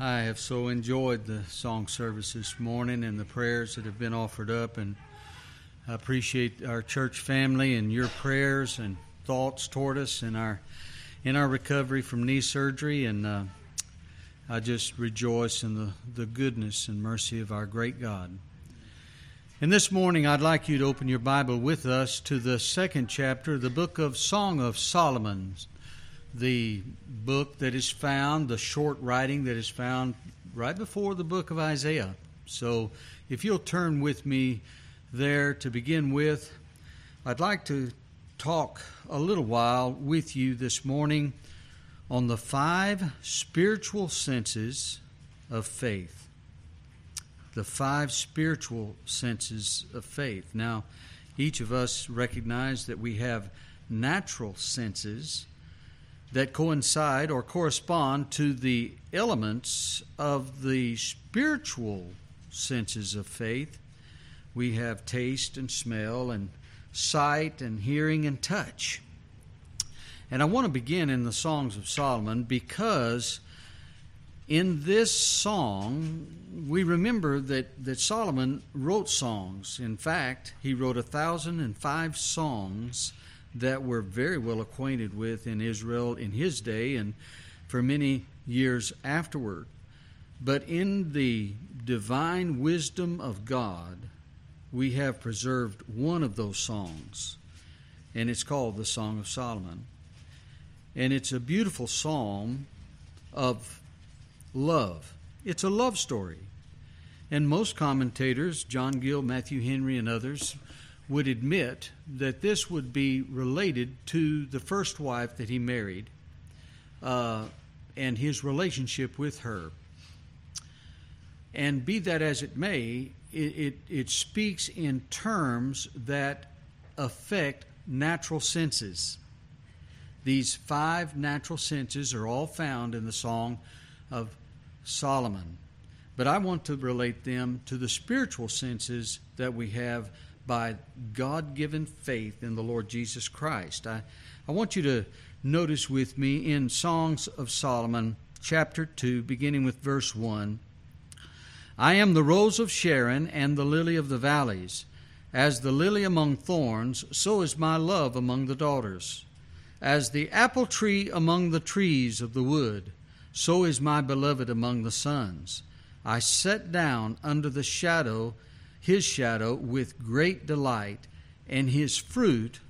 I have so enjoyed the song service this morning and the prayers that have been offered up, and I appreciate our church family and your prayers and thoughts toward us in our in our recovery from knee surgery, and uh, I just rejoice in the, the goodness and mercy of our great God. And this morning, I'd like you to open your Bible with us to the second chapter, the book of Song of Solomon the book that is found, the short writing that is found right before the book of Isaiah. So if you'll turn with me there to begin with, I'd like to talk a little while with you this morning on the five spiritual senses of faith. The five spiritual senses of faith. Now, each of us recognize that we have natural senses that coincide or correspond to the elements of the spiritual senses of faith. We have taste and smell and sight and hearing and touch. And I want to begin in the Songs of Solomon because in this song, we remember that, that Solomon wrote songs. In fact, he wrote a thousand and five songs that we're very well acquainted with in Israel in his day and for many years afterward. But in the divine wisdom of God, we have preserved one of those songs, and it's called the Song of Solomon. And it's a beautiful psalm of love. It's a love story. And most commentators, John Gill, Matthew Henry, and others, would admit that this would be related to the first wife that he married uh, and his relationship with her. And be that as it may, it, it, it speaks in terms that affect natural senses. These five natural senses are all found in the Song of Solomon. But I want to relate them to the spiritual senses that we have by God given faith in the Lord Jesus Christ. I, I want you to notice with me in Songs of Solomon, chapter 2, beginning with verse 1. I am the rose of Sharon and the lily of the valleys. As the lily among thorns, so is my love among the daughters. As the apple tree among the trees of the wood, so is my beloved among the sons. I sat down under the shadow his shadow with great delight, and his fruit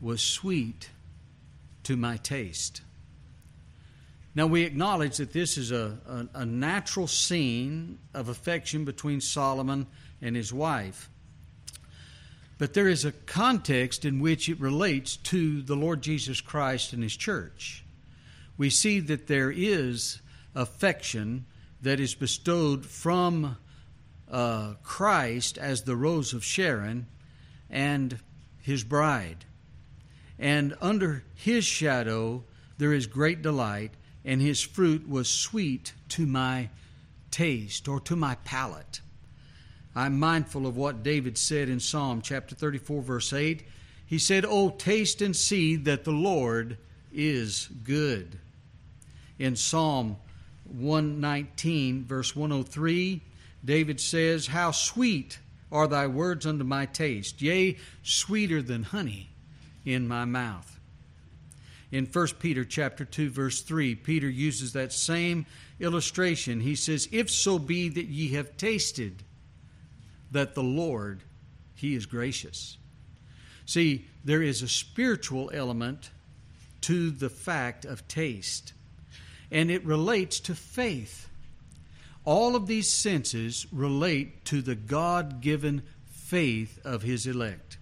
was sweet to my taste. Now, we acknowledge that this is a, a, a, natural scene of affection between Solomon and his wife. But there is a context in which it relates to the Lord Jesus Christ and his church. We see that there is affection that is bestowed from uh, Christ as the rose of Sharon and his bride. And under his shadow there is great delight, and his fruit was sweet to my taste or to my palate. I'm mindful of what David said in Psalm chapter 34, verse 8. He said, Oh, taste and see that the Lord is good. In Psalm 119, verse 103, David says, How sweet are thy words unto my taste, yea, sweeter than honey in my mouth. In 1 Peter chapter 2 verse 3, Peter uses that same illustration. He says, "If so be that ye have tasted that the Lord he is gracious." See, there is a spiritual element to the fact of taste, and it relates to faith. All of these senses relate to the God given faith of His elect.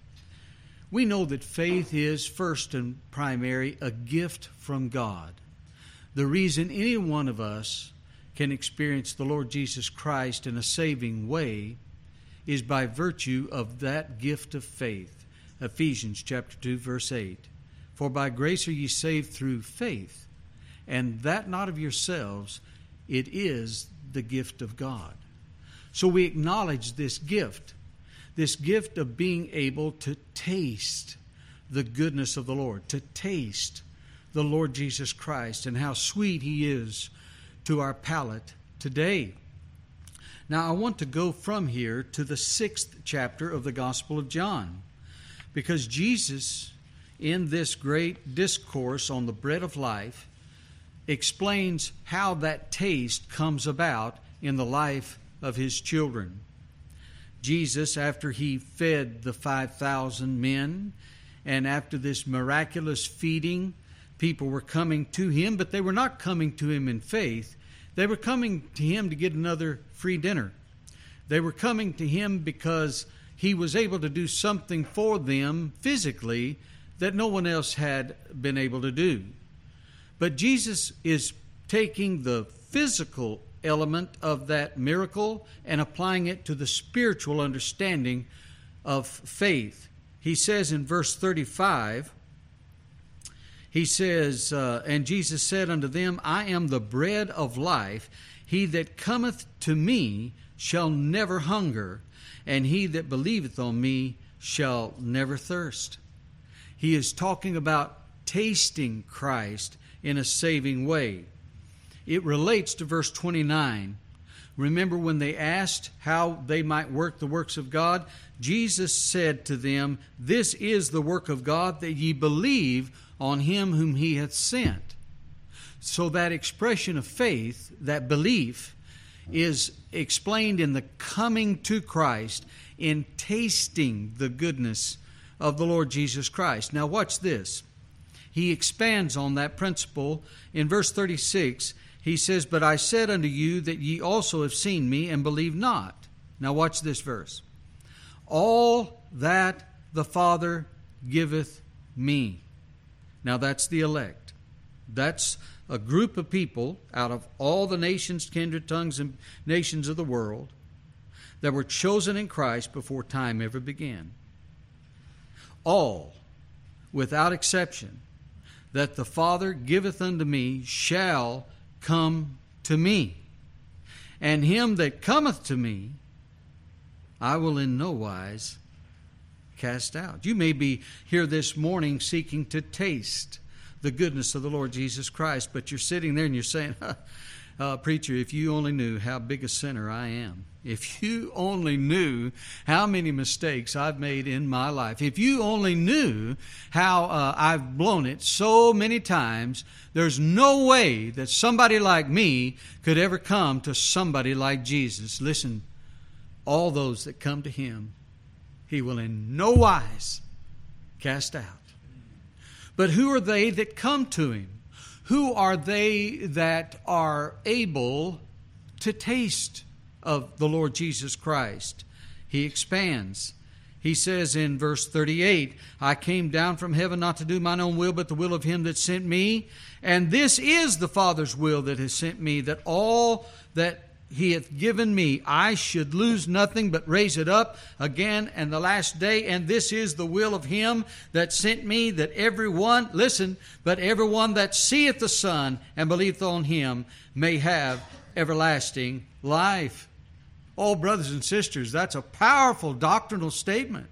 We know that faith is, first and primary, a gift from God. The reason any one of us can experience the Lord Jesus Christ in a saving way is by virtue of that gift of faith. Ephesians chapter 2 verse 8. For by grace are ye saved through faith, and that not of yourselves, it is the gift of God. So we acknowledge this gift, this gift of being able to taste the goodness of the Lord, to taste the Lord Jesus Christ and how sweet He is to our palate today. Now, I want to go from here to the sixth chapter of the Gospel of John, because Jesus, in this great discourse on the bread of life, explains how that taste comes about in the life of his children. Jesus, after he fed the 5,000 men, and after this miraculous feeding, people were coming to him, but they were not coming to him in faith. They were coming to him to get another free dinner. They were coming to him because he was able to do something for them physically that no one else had been able to do. But Jesus is taking the physical element of that miracle and applying it to the spiritual understanding of faith. He says in verse 35, he says, uh, And Jesus said unto them, I am the bread of life. He that cometh to me shall never hunger, and he that believeth on me shall never thirst. He is talking about tasting Christ in a saving way. It relates to verse 29. Remember when they asked how they might work the works of God? Jesus said to them, This is the work of God, that ye believe on him whom he hath sent. So that expression of faith, that belief, is explained in the coming to Christ, in tasting the goodness of the Lord Jesus Christ. Now, watch this. He expands on that principle in verse 36. He says, But I said unto you that ye also have seen me and believe not. Now, watch this verse. All that the Father giveth me now, that's the elect. That's a group of people out of all the nations, kindred, tongues, and nations of the world that were chosen in Christ before time ever began. All, without exception, that the Father giveth unto me shall come to me. And him that cometh to me, I will in no wise cast out. You may be here this morning seeking to taste the goodness of the Lord Jesus Christ, but you're sitting there and you're saying, uh, Preacher, if you only knew how big a sinner I am. If you only knew how many mistakes I've made in my life, if you only knew how uh, I've blown it so many times, there's no way that somebody like me could ever come to somebody like Jesus. Listen, all those that come to Him he will in no wise cast out. But who are they that come to him? Who are they that are able to taste of the Lord Jesus Christ? He expands. He says in verse 38, I came down from heaven not to do mine own will, but the will of him that sent me. And this is the Father's will that has sent me, that all that he hath given me, I should lose nothing but raise it up again and the last day. And this is the will of him that sent me, that every one, listen, but every one that seeth the Son and believeth on him may have everlasting life. Oh, brothers and sisters, that's a powerful doctrinal statement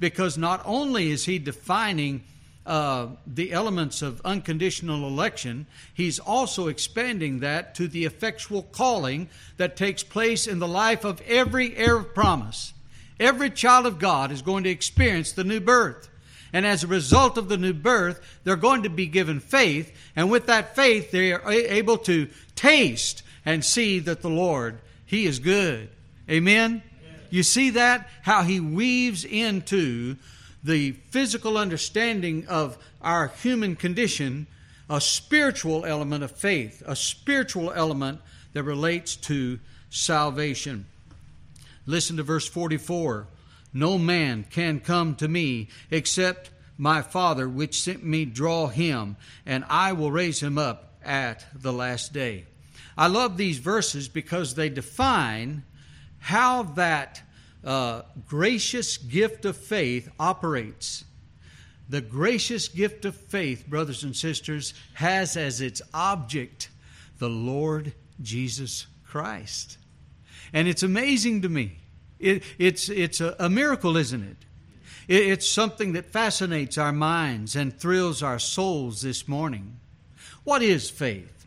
because not only is he defining uh, the elements of unconditional election, he's also expanding that to the effectual calling that takes place in the life of every heir of promise. Every child of God is going to experience the new birth. And as a result of the new birth, they're going to be given faith. And with that faith, they are able to taste and see that the Lord, He is good. Amen? You see that? How He weaves into the physical understanding of our human condition a spiritual element of faith, a spiritual element that relates to salvation. Listen to verse 44 No man can come to me except my Father, which sent me, draw him, and I will raise him up at the last day. I love these verses because they define how that uh, gracious gift of faith operates. The gracious gift of faith, brothers and sisters, has as its object the Lord Jesus Christ. And it's amazing to me. It, it's it's a, a, miracle, isn't it? it? It's something that fascinates our minds and thrills our souls this morning. What is faith?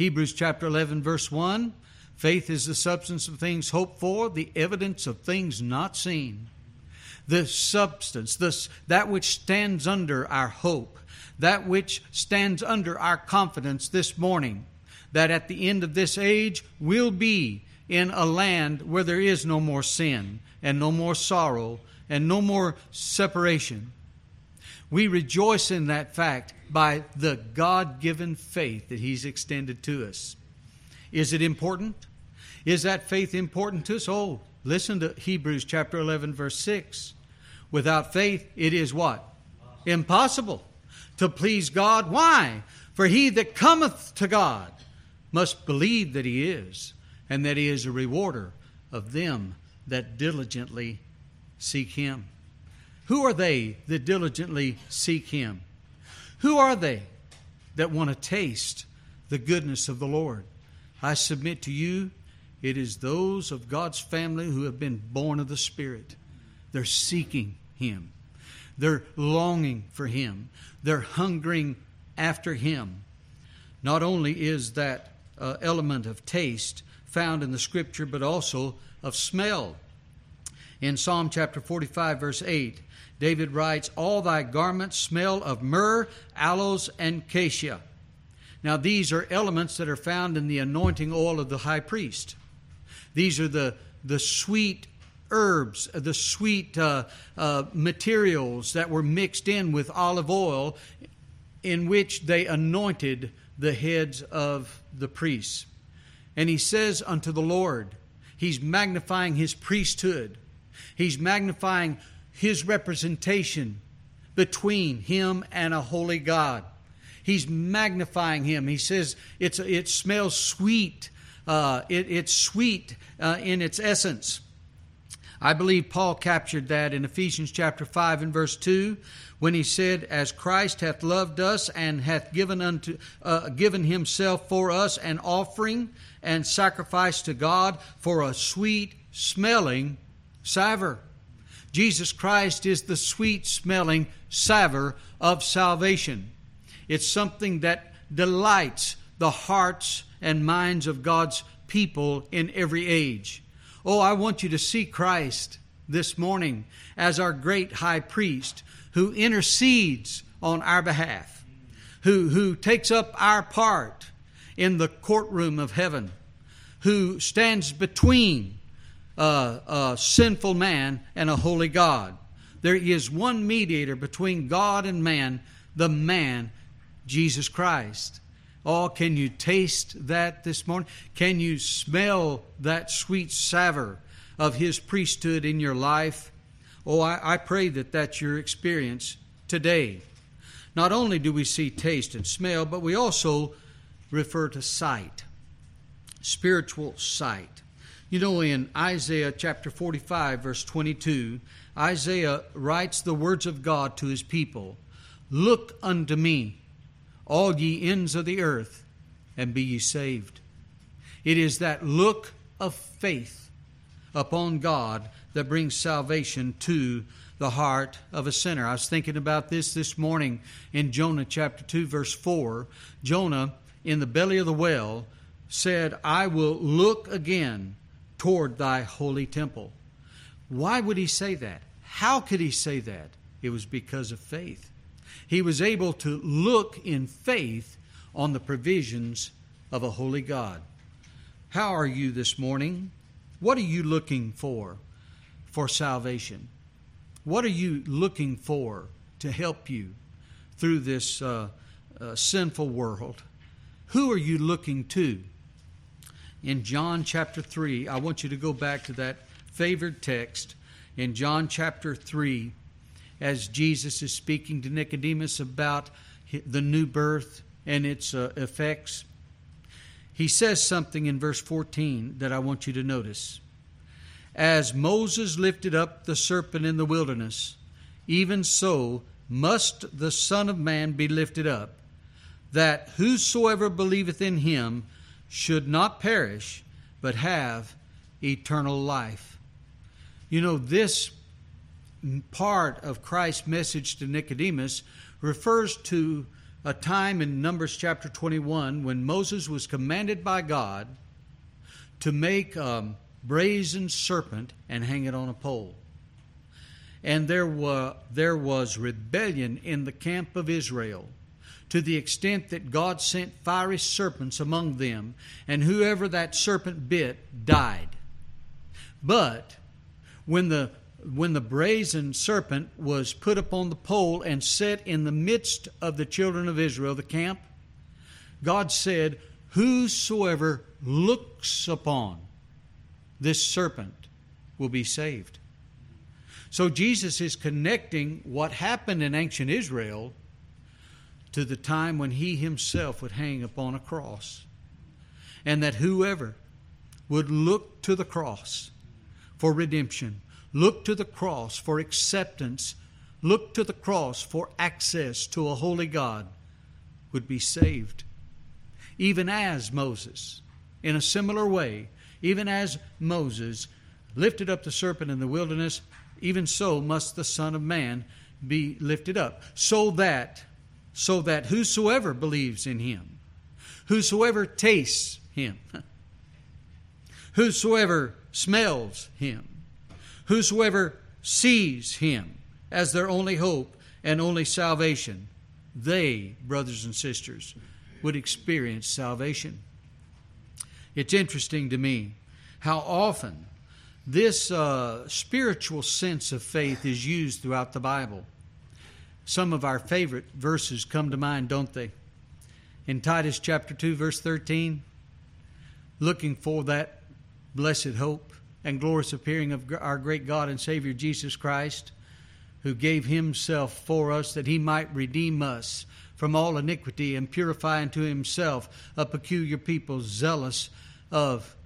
Hebrews chapter 11, verse 1 Faith is the substance of things hoped for, the evidence of things not seen. The substance, this, that which stands under our hope, that which stands under our confidence this morning, that at the end of this age we'll be in a land where there is no more sin and no more sorrow and no more separation. We rejoice in that fact by the God given faith that He's extended to us. Is it important? Is that faith important to us? Oh, listen to Hebrews chapter 11, verse 6. Without faith, it is what? Impossible to please God. Why? For he that cometh to God must believe that he is, and that he is a rewarder of them that diligently seek him. Who are they that diligently seek him? Who are they that want to taste the goodness of the Lord? I submit to you, it is those of God's family who have been born of the Spirit. They're seeking Him, they're longing for Him, they're hungering after Him. Not only is that uh, element of taste found in the Scripture, but also of smell. In Psalm chapter 45, verse 8, David writes, All thy garments smell of myrrh, aloes, and cassia. Now, these are elements that are found in the anointing oil of the high priest. These are the, the sweet herbs, the sweet uh, uh, materials that were mixed in with olive oil in which they anointed the heads of the priests. And he says unto the Lord, He's magnifying his priesthood, he's magnifying his representation between him and a holy God. He's magnifying him. He says it's, it smells sweet. Uh, it, it's sweet uh, in its essence. I believe Paul captured that in Ephesians chapter 5 and verse 2 when he said, As Christ hath loved us and hath given, unto, uh, given himself for us an offering and sacrifice to God for a sweet smelling savor. Jesus Christ is the sweet smelling savor of salvation. It's something that delights the hearts and minds of God's people in every age. Oh, I want you to see Christ this morning as our great high priest who intercedes on our behalf, who, who takes up our part in the courtroom of heaven, who stands between a, a sinful man and a holy God. There is one mediator between God and man, the man Jesus Christ. Oh, can you taste that this morning? Can you smell that sweet savor of His priesthood in your life? Oh, I, I, pray that that's your experience today. Not only do we see taste and smell, but we also refer to sight, spiritual sight. You know, in Isaiah chapter 45, verse 22, Isaiah writes the words of God to his people Look unto me all ye ends of the earth, and be ye saved. It is that look of faith upon God that brings salvation to the heart of a sinner. I was thinking about this this morning in Jonah chapter 2, verse 4. Jonah, in the belly of the whale, said, I will look again toward thy holy temple. Why would he say that? How could he say that? It was because of faith he was able to look in faith on the provisions of a holy God. How are you this morning? What are you looking for for salvation? What are you looking for to help you through this uh, uh, sinful world? Who are you looking to? In John chapter 3, I want you to go back to that favored text in John chapter 3 as Jesus is speaking to Nicodemus about the new birth and its uh, effects. He says something in verse 14 that I want you to notice. As Moses lifted up the serpent in the wilderness, even so must the Son of Man be lifted up, that whosoever believeth in him should not perish, but have eternal life. You know, this part of Christ's message to Nicodemus refers to a time in Numbers chapter 21 when Moses was commanded by God to make a brazen serpent and hang it on a pole. And there, were, there was rebellion in the camp of Israel to the extent that God sent fiery serpents among them, and whoever that serpent bit died. But when the when the brazen serpent was put upon the pole and set in the midst of the children of Israel, the camp, God said, Whosoever looks upon this serpent will be saved. So Jesus is connecting what happened in ancient Israel to the time when he himself would hang upon a cross. And that whoever would look to the cross for redemption, look to the cross for acceptance, look to the cross for access to a holy God, would be saved. Even as Moses, in a similar way, even as Moses lifted up the serpent in the wilderness, even so must the Son of Man be lifted up, so that so that whosoever believes in him, whosoever tastes him, whosoever smells him, whosoever sees him as their only hope and only salvation, they, brothers and sisters, would experience salvation. It's interesting to me how often this uh, spiritual sense of faith is used throughout the Bible. Some of our favorite verses come to mind, don't they? In Titus chapter 2, verse 13, looking for that blessed hope and glorious appearing of our great God and Savior Jesus Christ, who gave himself for us that he might redeem us from all iniquity and purify unto himself a peculiar people zealous of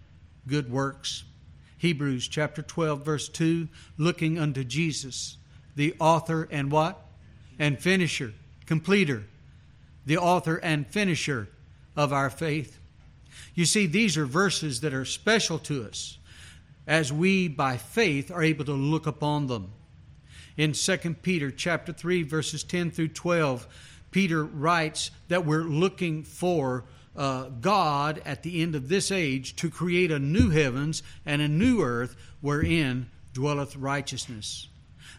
good works. Hebrews chapter 12, verse 2, looking unto Jesus, the author and what? And finisher, completer, the author and finisher of our faith. You see, these are verses that are special to us as we by faith are able to look upon them. In 2 Peter chapter 3 verses 10 through 12, Peter writes that we're looking for uh, God at the end of this age to create a new heavens and a new earth wherein dwelleth righteousness.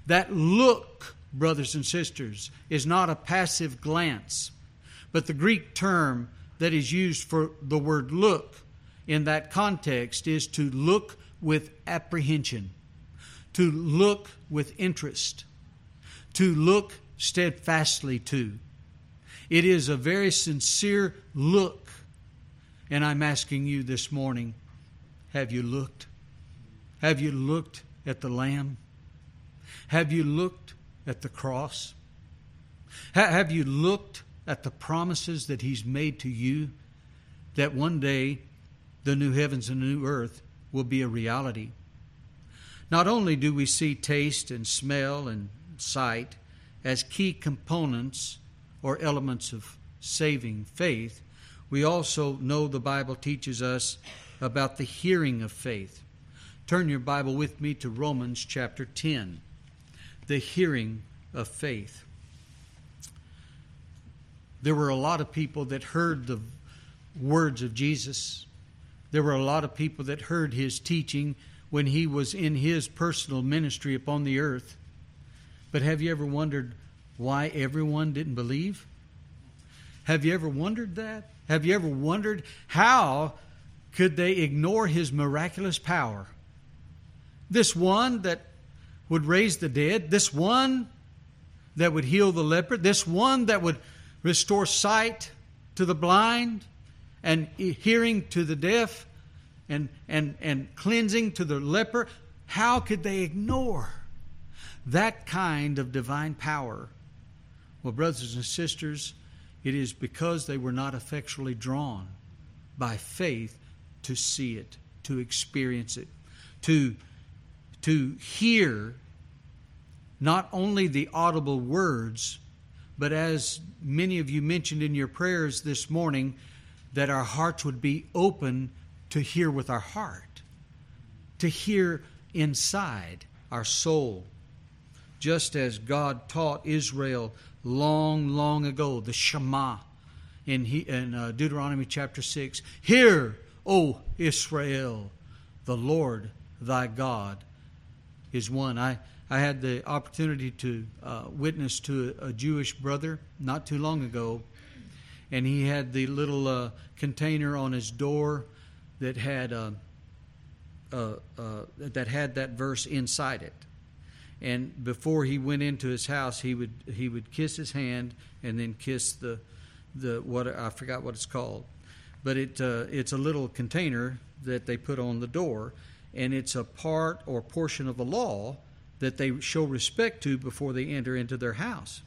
That look brothers and sisters, is not a passive glance, but the Greek term that is used for the word look in that context is to look with apprehension, to look with interest, to look steadfastly to. It is a very sincere look. And I'm asking you this morning have you looked? Have you looked at the Lamb? Have you looked at the cross? Have you looked at the promises that He's made to you that one day the new heavens and new earth will be a reality? Not only do we see taste and smell and sight as key components or elements of saving faith, we also know the Bible teaches us about the hearing of faith. Turn your Bible with me to Romans chapter 10 the hearing of faith. There were a lot of people that heard the words of Jesus. There were a lot of people that heard his teaching when he was in his personal ministry upon the earth. But have you ever wondered why everyone didn't believe? Have you ever wondered that? Have you ever wondered how could they ignore his miraculous power? This one that would raise the dead, this one that would heal the leper, this one that would restore sight to the blind and hearing to the deaf and, and, and cleansing to the leper, how could they ignore that kind of divine power? Well, brothers and sisters, it is because they were not effectually drawn by faith to see it, to experience it, to to hear not only the audible words, but as many of you mentioned in your prayers this morning, that our hearts would be open to hear with our heart, to hear inside our soul. Just as God taught Israel long, long ago, the Shema in, he, in uh, Deuteronomy chapter 6 Hear, O Israel, the Lord thy God is one. I, I had the opportunity to uh, witness to a, a, Jewish brother not too long ago, and he had the little uh, container on his door that had uh, uh, uh, that had that verse inside it. And before he went into his house, he would he would kiss his hand and then kiss the the what I forgot what it's called, but it uh, it's a little container that they put on the door, and it's a part or portion of the law that they show respect to before they enter into their house.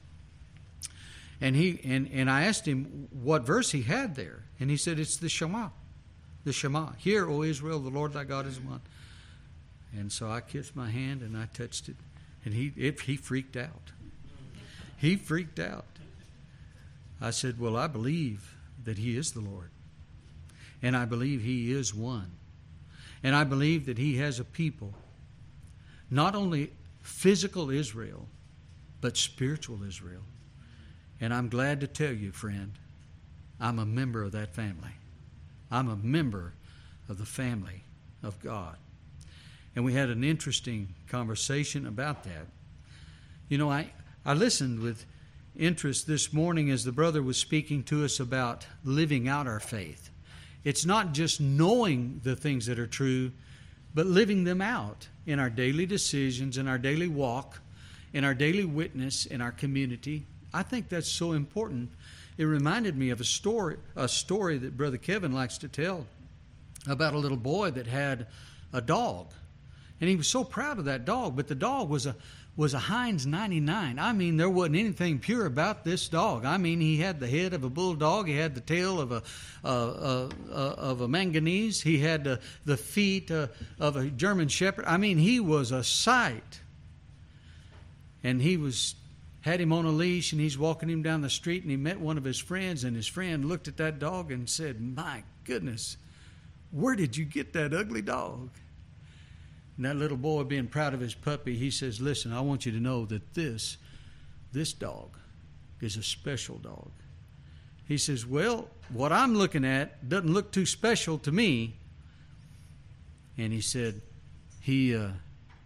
And he and, and I asked him what verse he had there, and he said it's the Shema, the Shema. Hear, O Israel, the Lord thy God is one. And so I kissed my hand and I touched it, and he it, he freaked out. He freaked out. I said, Well, I believe that He is the Lord. And I believe He is one. And I believe that He has a people, not only physical Israel, but spiritual Israel. And I'm glad to tell you, friend, I'm a member of that family. I'm a member of the family of God. And we had an interesting conversation about that. You know, I, I listened with interest this morning as the brother was speaking to us about living out our faith. It's not just knowing the things that are true, but living them out in our daily decisions, in our daily walk, in our daily witness, in our community. I think that's so important. It reminded me of a story, a story that Brother Kevin likes to tell about a little boy that had a dog. And he was so proud of that dog, but the dog was a was a Heinz 99. I mean, there wasn't anything pure about this dog. I mean, he had the head of a bulldog, he had the tail of a uh, uh, uh, of a manganese, he had the, the feet uh, of a German shepherd. I mean, he was a sight. And he was had him on a leash, and he's walking him down the street, and he met one of his friends, and his friend looked at that dog and said, "My goodness, where did you get that ugly dog?" And that little boy, being proud of his puppy, he says, Listen, I want you to know that this, this dog is a special dog. He says, Well, what I'm looking at doesn't look too special to me. And he said, he, uh,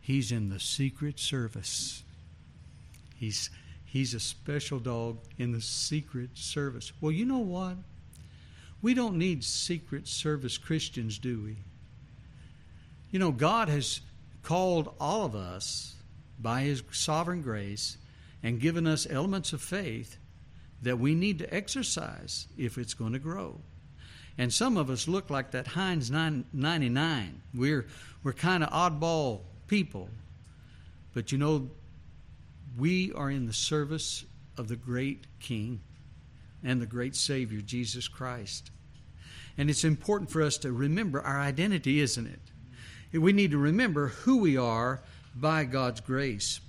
He's in the Secret Service. He's, he's a special dog in the Secret Service. Well, you know what? We don't need Secret Service Christians, do we? You know, God has called all of us by His sovereign grace and given us elements of faith that we need to exercise if it's going to grow. And some of us look like that Heinz 99. We're, we're kind of oddball people. But you know, we are in the service of the great King and the great Savior, Jesus Christ. And it's important for us to remember our identity, isn't it? We need to remember who we are by God's grace.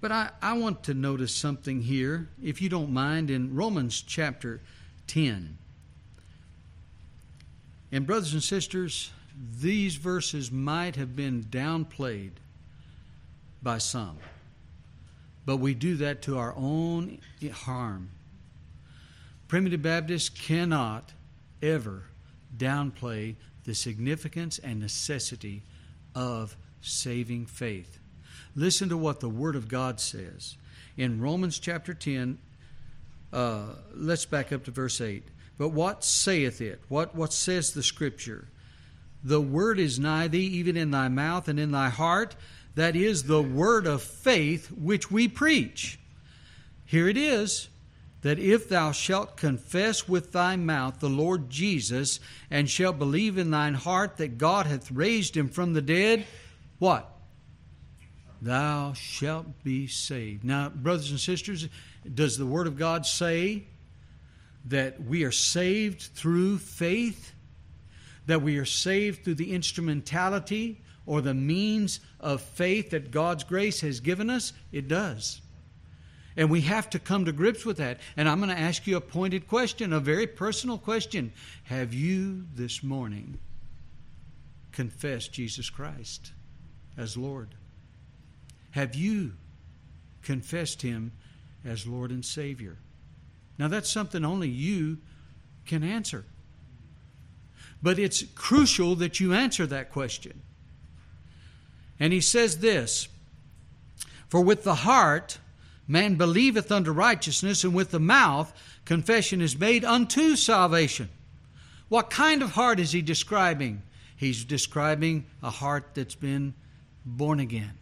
But I, I want to notice something here, if you don't mind, in Romans chapter 10. And, brothers and sisters, these verses might have been downplayed by some, but we do that to our own harm. Primitive Baptists cannot ever downplay the significance and necessity of saving faith. Listen to what the Word of God says. In Romans chapter 10, uh, let's back up to verse 8. But what saith it? What, what says the Scripture? The Word is nigh thee, even in thy mouth and in thy heart. That is the Word of faith which we preach. Here it is that if thou shalt confess with thy mouth the Lord Jesus, and shalt believe in thine heart that God hath raised him from the dead, what? Thou shalt be saved. Now, brothers and sisters, does the Word of God say that we are saved through faith? That we are saved through the instrumentality or the means of faith that God's grace has given us? It does. And we have to come to grips with that. And I'm going to ask you a pointed question, a very personal question. Have you this morning confessed Jesus Christ as Lord? Have you confessed Him as Lord and Savior? Now, that's something only you can answer. But it's crucial that you answer that question. And he says this For with the heart man believeth unto righteousness, and with the mouth confession is made unto salvation. What kind of heart is he describing? He's describing a heart that's been born again,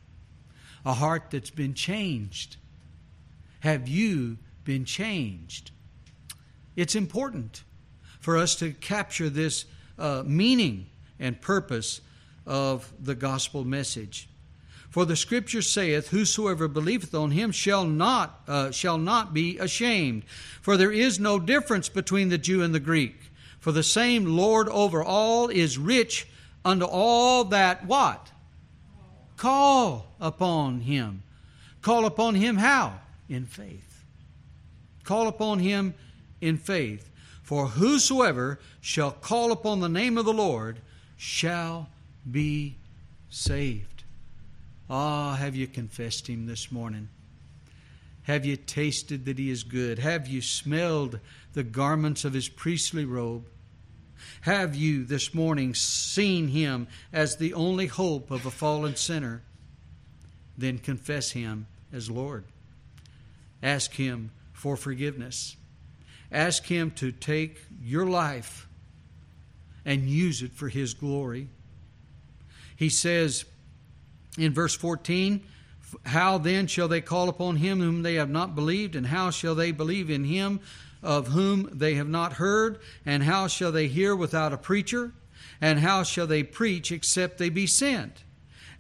a heart that's been changed. Have you been changed? It's important for us to capture this uh, meaning and purpose of the gospel message. For the scripture saith, Whosoever believeth on him shall not, uh, shall not be ashamed. For there is no difference between the Jew and the Greek. For the same Lord over all is rich unto all that what? Call upon him. Call upon him how? In faith. Call upon him in faith. For whosoever shall call upon the name of the Lord shall be saved. Ah, oh, have you confessed him this morning? Have you tasted that he is good? Have you smelled the garments of his priestly robe? Have you this morning seen him as the only hope of a fallen sinner? Then confess him as Lord. Ask him for forgiveness. Ask him to take your life and use it for his glory. He says in verse 14, How then shall they call upon him whom they have not believed? And how shall they believe in him of whom they have not heard? And how shall they hear without a preacher? And how shall they preach except they be sent?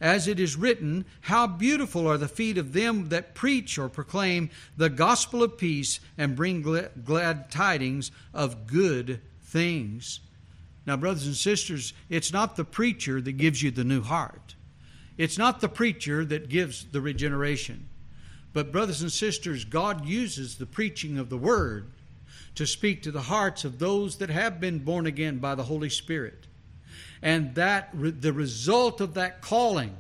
As it is written, How beautiful are the feet of them that preach or proclaim the gospel of peace and bring glad tidings of good things. Now, brothers and sisters, it's not the preacher that gives you the new heart. It's not the preacher that gives the regeneration. But, brothers and sisters, God uses the preaching of the word to speak to the hearts of those that have been born again by the Holy Spirit. And that the result of that calling,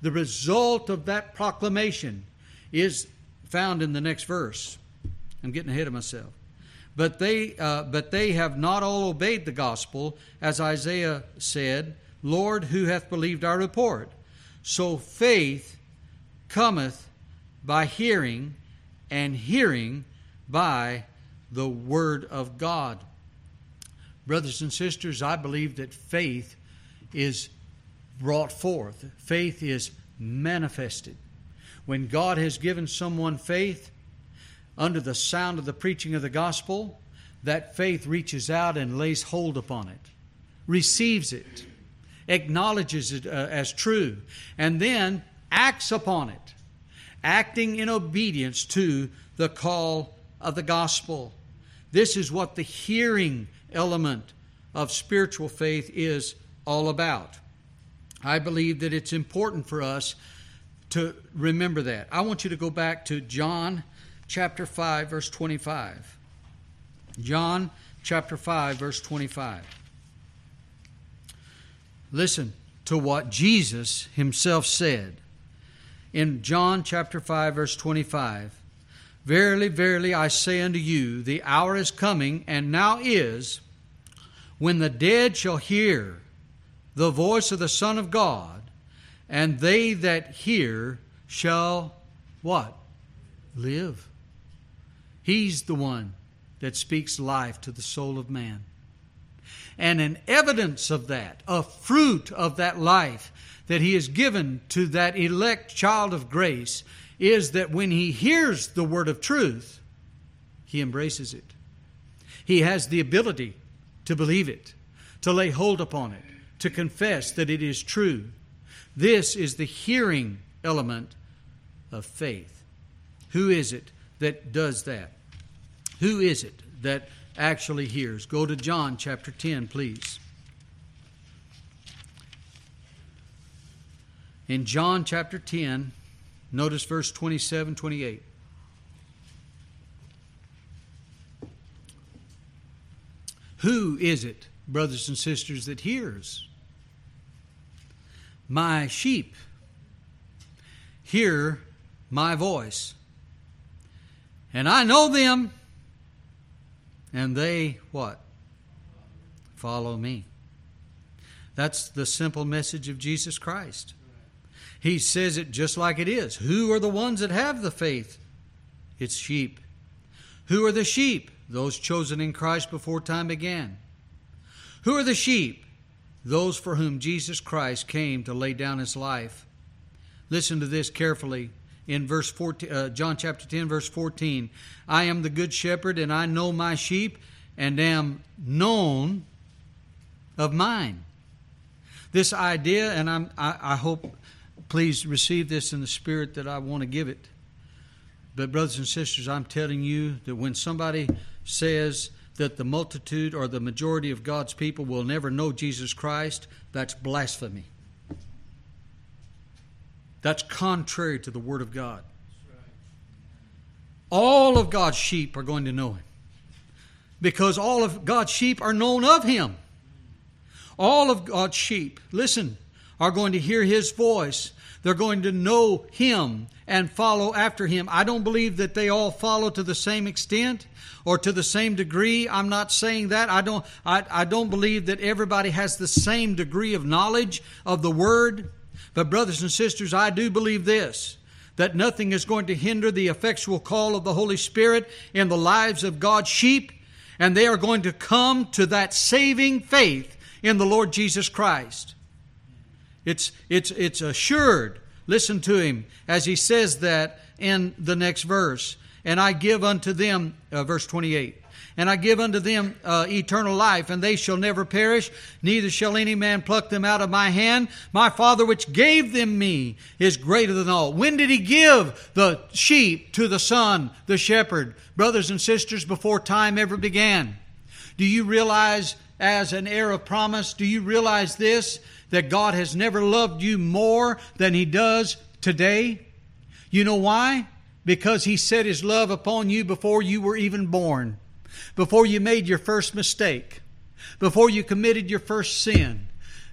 the result of that proclamation is found in the next verse. I'm getting ahead of myself. But they, uh, but they have not all obeyed the gospel, as Isaiah said, Lord, who hath believed our report? So faith cometh by hearing, and hearing by the Word of God. Brothers and sisters, I believe that faith is brought forth, faith is manifested. When God has given someone faith, under the sound of the preaching of the gospel, that faith reaches out and lays hold upon it, receives it, acknowledges it uh, as true, and then acts upon it, acting in obedience to the call of the gospel. This is what the hearing element of spiritual faith is all about. I believe that it's important for us to remember that. I want you to go back to John chapter 5, verse 25. John chapter 5, verse 25. Listen to what Jesus himself said in John chapter 5, verse 25. Verily, verily, I say unto you, the hour is coming, and now is, when the dead shall hear the voice of the Son of God, and they that hear shall what? Live. He's the one that speaks life to the soul of man. And an evidence of that, a fruit of that life that He has given to that elect child of grace, is that when he hears the word of truth, he embraces it. He has the ability to believe it, to lay hold upon it, to confess that it is true. This is the hearing element of faith. Who is it that does that? Who is it that actually hears? Go to John chapter 10, please. In John chapter 10, notice verse 27 28. Who is it, brothers and sisters, that hears? My sheep hear my voice. And I know them, and they what? Follow me. That's the simple message of Jesus Christ. He says it just like it is. Who are the ones that have the faith? It's sheep. Who are the sheep? Those chosen in Christ before time began. Who are the sheep? Those for whom Jesus Christ came to lay down his life. Listen to this carefully in verse 14, uh, John chapter 10, verse 14. I am the good shepherd, and I know my sheep, and am known of mine. This idea, and I'm, I, I hope, please receive this in the spirit that I want to give it. But, brothers and sisters, I'm telling you that when somebody says that the multitude or the majority of God's people will never know Jesus Christ, that's blasphemy. That's contrary to the Word of God. All of God's sheep are going to know Him because all of God's sheep are known of Him. All of God's sheep, listen, are going to hear His voice. They're going to know Him and follow after Him. I don't believe that they all follow to the same extent or to the same degree. I'm not saying that. I don't, I, I don't believe that everybody has the same degree of knowledge of the Word. But, brothers and sisters, I do believe this that nothing is going to hinder the effectual call of the Holy Spirit in the lives of God's sheep, and they are going to come to that saving faith in the Lord Jesus Christ. It's, it's, it's assured. Listen to him as he says that in the next verse. And I give unto them, uh, verse 28 and I give unto them uh, eternal life, and they shall never perish, neither shall any man pluck them out of my hand. My Father which gave them me is greater than all. When did he give the sheep to the Son, the shepherd? Brothers and sisters, before time ever began. Do you realize, as an heir of promise, do you realize this? That God has never loved you more than he does today? You know why? Because he set his love upon you before you were even born before you made your first mistake, before you committed your first sin,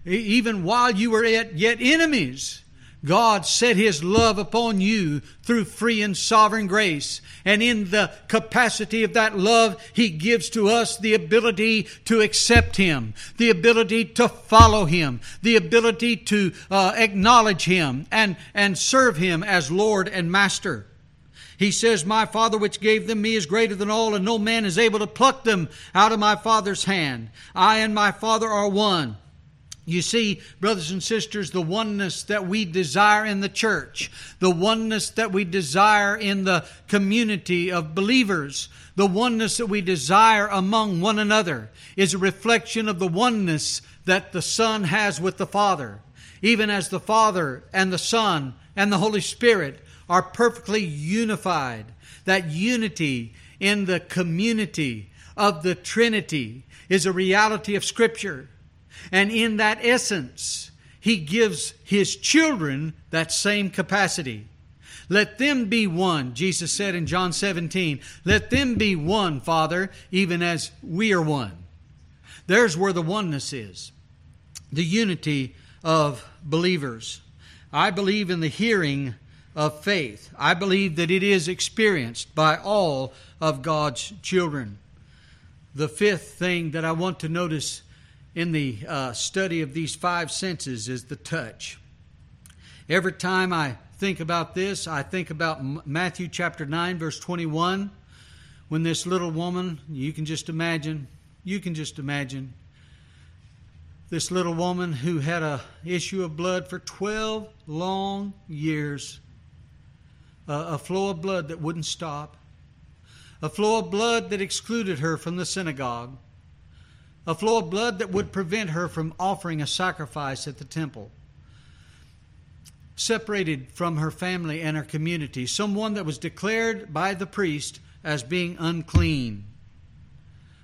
even while you were yet enemies. God set His love upon you through free and sovereign grace. And in the capacity of that love, He gives to us the ability to accept Him, the ability to follow Him, the ability to uh, acknowledge Him and, and serve Him as Lord and Master. He says, My Father which gave them me is greater than all, and no man is able to pluck them out of my Father's hand. I and my Father are one. You see, brothers and sisters, the oneness that we desire in the church, the oneness that we desire in the community of believers, the oneness that we desire among one another is a reflection of the oneness that the Son has with the Father. Even as the Father and the Son and the Holy Spirit are perfectly unified. That unity in the community of the Trinity is a reality of Scripture. And in that essence, He gives His children that same capacity. Let them be one, Jesus said in John 17. Let them be one, Father, even as we are one. There's where the oneness is the unity of believers. I believe in the hearing of faith. I believe that it is experienced by all of God's children. The fifth thing that I want to notice in the uh, study of these five senses is the touch. Every time I think about this, I think about Matthew chapter 9, verse 21, when this little woman, you can just imagine, you can just imagine, this little woman who had a issue of blood for 12 long years a, flow of blood that wouldn't stop, a flow of blood that excluded her from the synagogue, a flow of blood that would prevent her from offering a sacrifice at the temple, separated from her family and her community, someone that was declared by the priest as being unclean.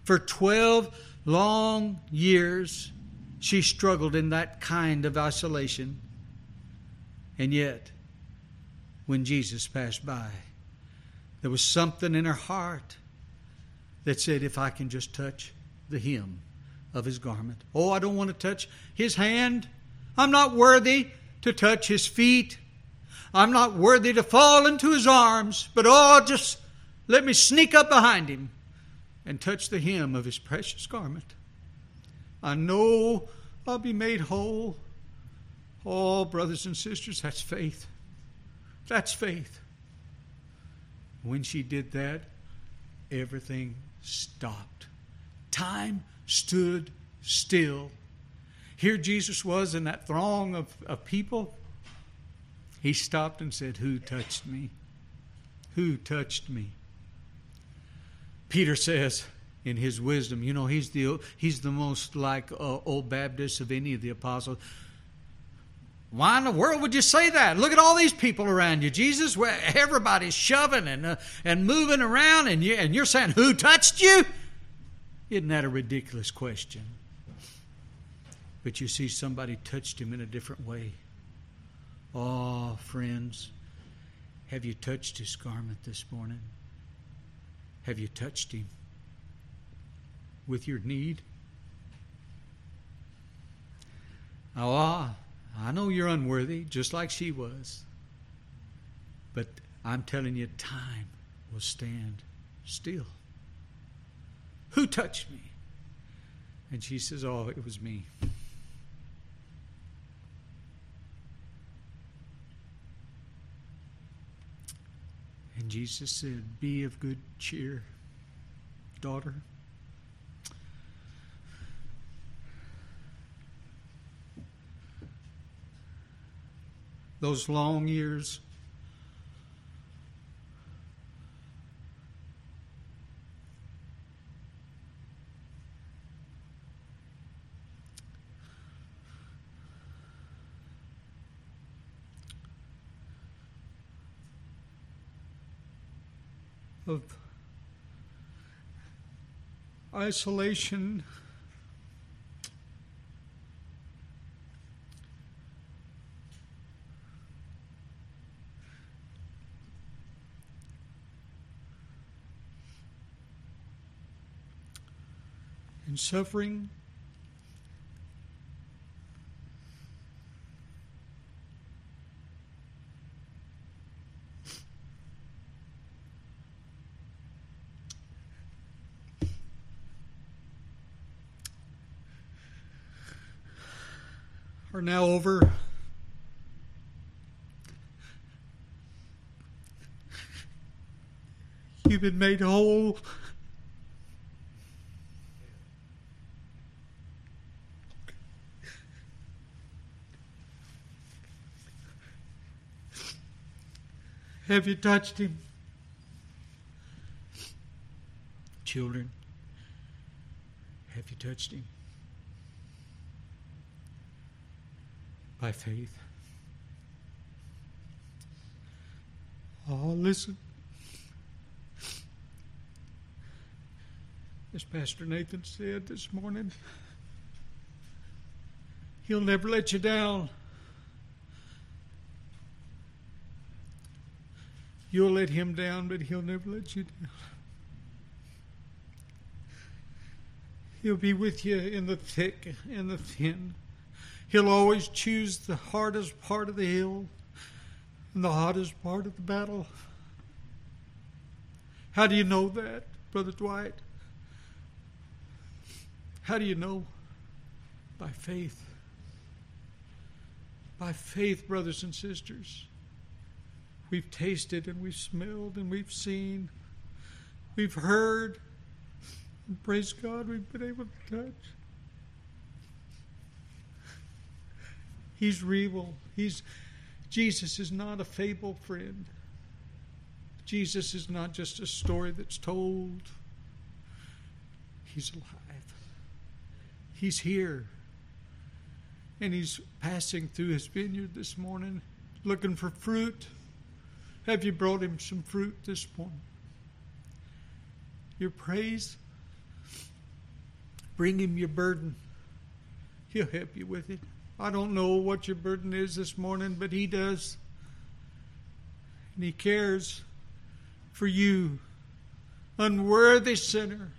For 12 long years, she struggled in that kind of isolation. And yet, when Jesus passed by. There was something in her heart that said, If I can just touch the hem of his garment. Oh, I don't want to touch his hand. I'm not worthy to touch his feet. I'm not worthy to fall into his arms, but oh, just let me sneak up behind him and touch the hem of his precious garment. I know I'll be made whole. Oh, brothers and sisters, that's faith. That's faith. When she did that, everything stopped. Time stood still. Here Jesus was in that throng of, of people. He stopped and said, Who touched me? Who touched me? Peter says in his wisdom, you know, he's the, he's the most like uh, old Baptist of any of the apostles. Why in the world would you say that? Look at all these people around you, Jesus. Where everybody's shoving and uh, and moving around, and you and you're saying, "Who touched you?" Isn't that a ridiculous question? But you see, somebody touched him in a different way. Oh, friends, have you touched his garment this morning? Have you touched him with your need? Oh, I know you're unworthy, just like she was. But I'm telling you, time will stand still. Who touched me? And she says, Oh, it was me. And Jesus said, Be of good cheer, daughter. Those long years. Of isolation. And suffering. Are now over. You've been made whole. Have you touched him? Children, have you touched him? By faith. Oh, listen. As Pastor Nathan said this morning, he'll never let you down. You'll let him down, but he'll never let you down. He'll be with you in the thick and the thin. He'll always choose the hardest part of the hill and the hottest part of the battle. How do you know that, Brother Dwight? How do you know? By faith. By faith, brothers and sisters. We've tasted and we've smelled and we've seen. We've heard. And praise God, we've been able to touch. He's real. He's Jesus is not a fable, friend. Jesus is not just a story that's told. He's alive. He's here. And he's passing through his vineyard this morning looking for fruit. Have you brought him some fruit this morning? Your praise? Bring him your burden. He'll help you with it. I don't know what your burden is this morning, but he does. And he cares for you, unworthy sinner.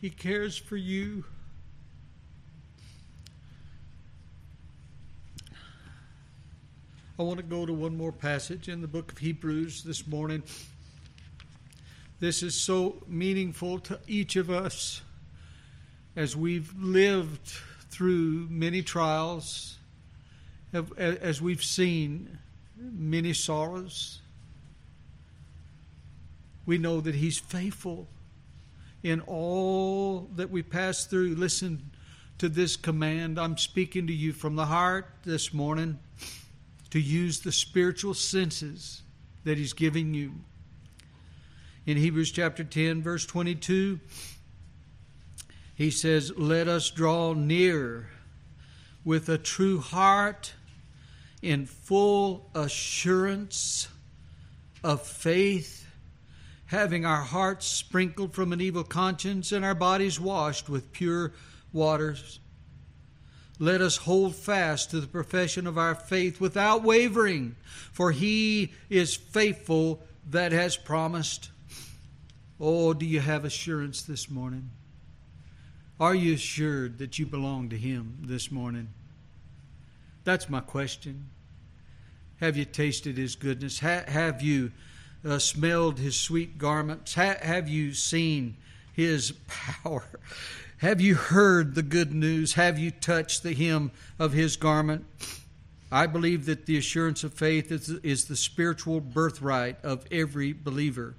He cares for you. I want to go to one more passage in the book of Hebrews this morning. This is so meaningful to each of us as we've lived through many trials, as we've seen many sorrows. We know that He's faithful in all that we pass through. Listen to this command. I'm speaking to you from the heart this morning to use the spiritual senses that He's giving you. In Hebrews chapter 10, verse 22, he says, Let us draw near with a true heart in full assurance of faith, having our hearts sprinkled from an evil conscience and our bodies washed with pure waters. Let us hold fast to the profession of our faith without wavering, for he is faithful that has promised. Oh, do you have assurance this morning? Are you assured that you belong to Him this morning? That's my question. Have you tasted His goodness? Ha- have you uh, smelled His sweet garments? Ha- have you seen His power? Have you heard the good news? Have you touched the hem of His garment? I believe that the assurance of faith is, is the spiritual birthright of every believer.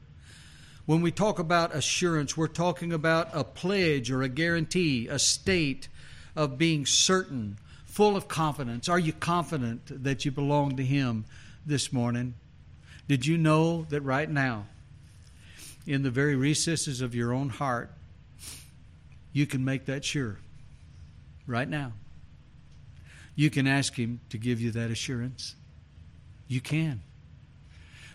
When we talk about assurance, we're talking about a pledge or a guarantee, a state of being certain, full of confidence. Are you confident that you belong to Him this morning? Did you know that right now, in the very recesses of your own heart, you can make that sure? Right now. You can ask Him to give you that assurance. You can.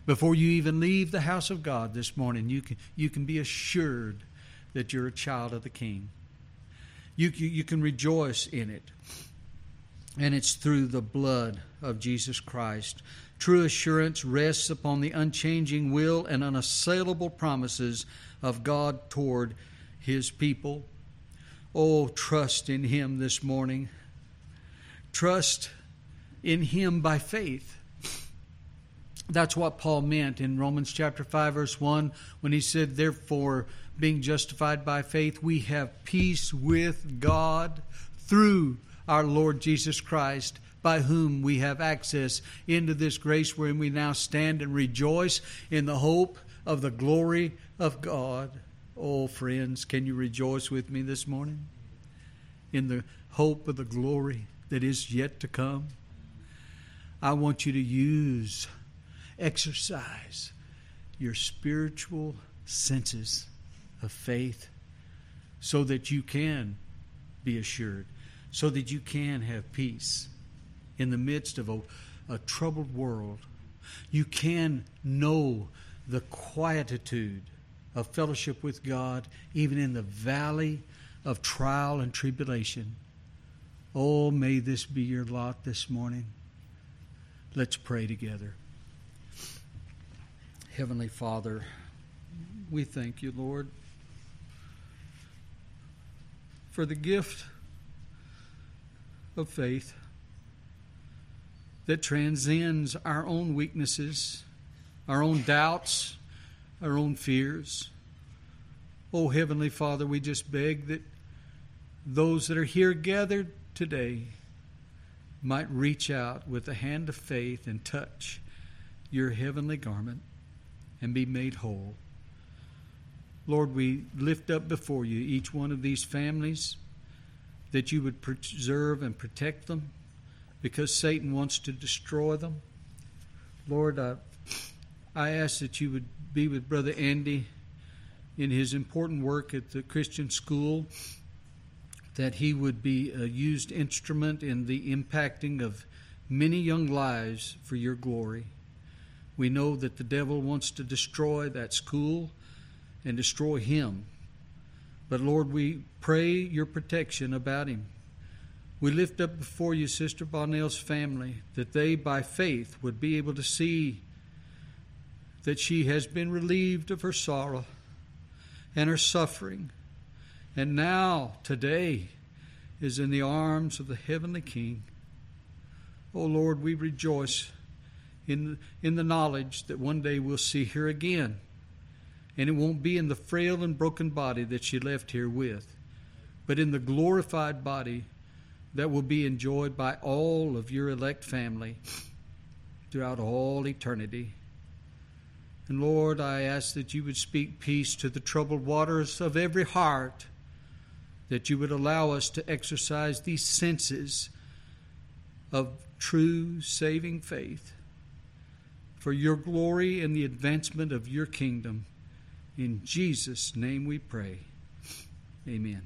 Before you even leave the house of God this morning, you can, you can be assured that you're a child of the King. You, you, you can rejoice in it. And it's through the blood of Jesus Christ. True assurance rests upon the unchanging will and unassailable promises of God toward His people. Oh, trust in Him this morning. Trust in Him by faith. That's what Paul meant in Romans chapter 5 verse 1 when he said therefore being justified by faith we have peace with God through our Lord Jesus Christ by whom we have access into this grace wherein we now stand and rejoice in the hope of the glory of God. Oh friends, can you rejoice with me this morning in the hope of the glory that is yet to come? I want you to use exercise your spiritual senses of faith so that you can be assured, so that you can have peace in the midst of a, a troubled world. You can know the quietude of fellowship with God even in the valley of trial and tribulation. Oh, may this be your lot this morning. Let's pray together. Heavenly Father, we thank you, Lord, for the gift of faith that transcends our own weaknesses, our own doubts, our own fears. Oh, Heavenly Father, we just beg that those that are here gathered today might reach out with the hand of faith and touch your heavenly garment and be made whole. Lord, we lift up before you each one of these families that you would preserve and protect them because Satan wants to destroy them. Lord, I, I ask that you would be with Brother Andy in his important work at the Christian school, that he would be a used instrument in the impacting of many young lives for your glory. We know that the devil wants to destroy that school and destroy him. But Lord, we pray your protection about him. We lift up before you Sister Bonnell's family that they, by faith, would be able to see that she has been relieved of her sorrow and her suffering, and now, today, is in the arms of the heavenly King. O oh Lord, we rejoice in, in the knowledge that one day we'll see her again. And it won't be in the frail and broken body that she left here with, but in the glorified body that will be enjoyed by all of your elect family throughout all eternity. And Lord, I ask that you would speak peace to the troubled waters of every heart, that you would allow us to exercise these senses of true saving faith for your glory and the advancement of your kingdom. In Jesus' name we pray. Amen.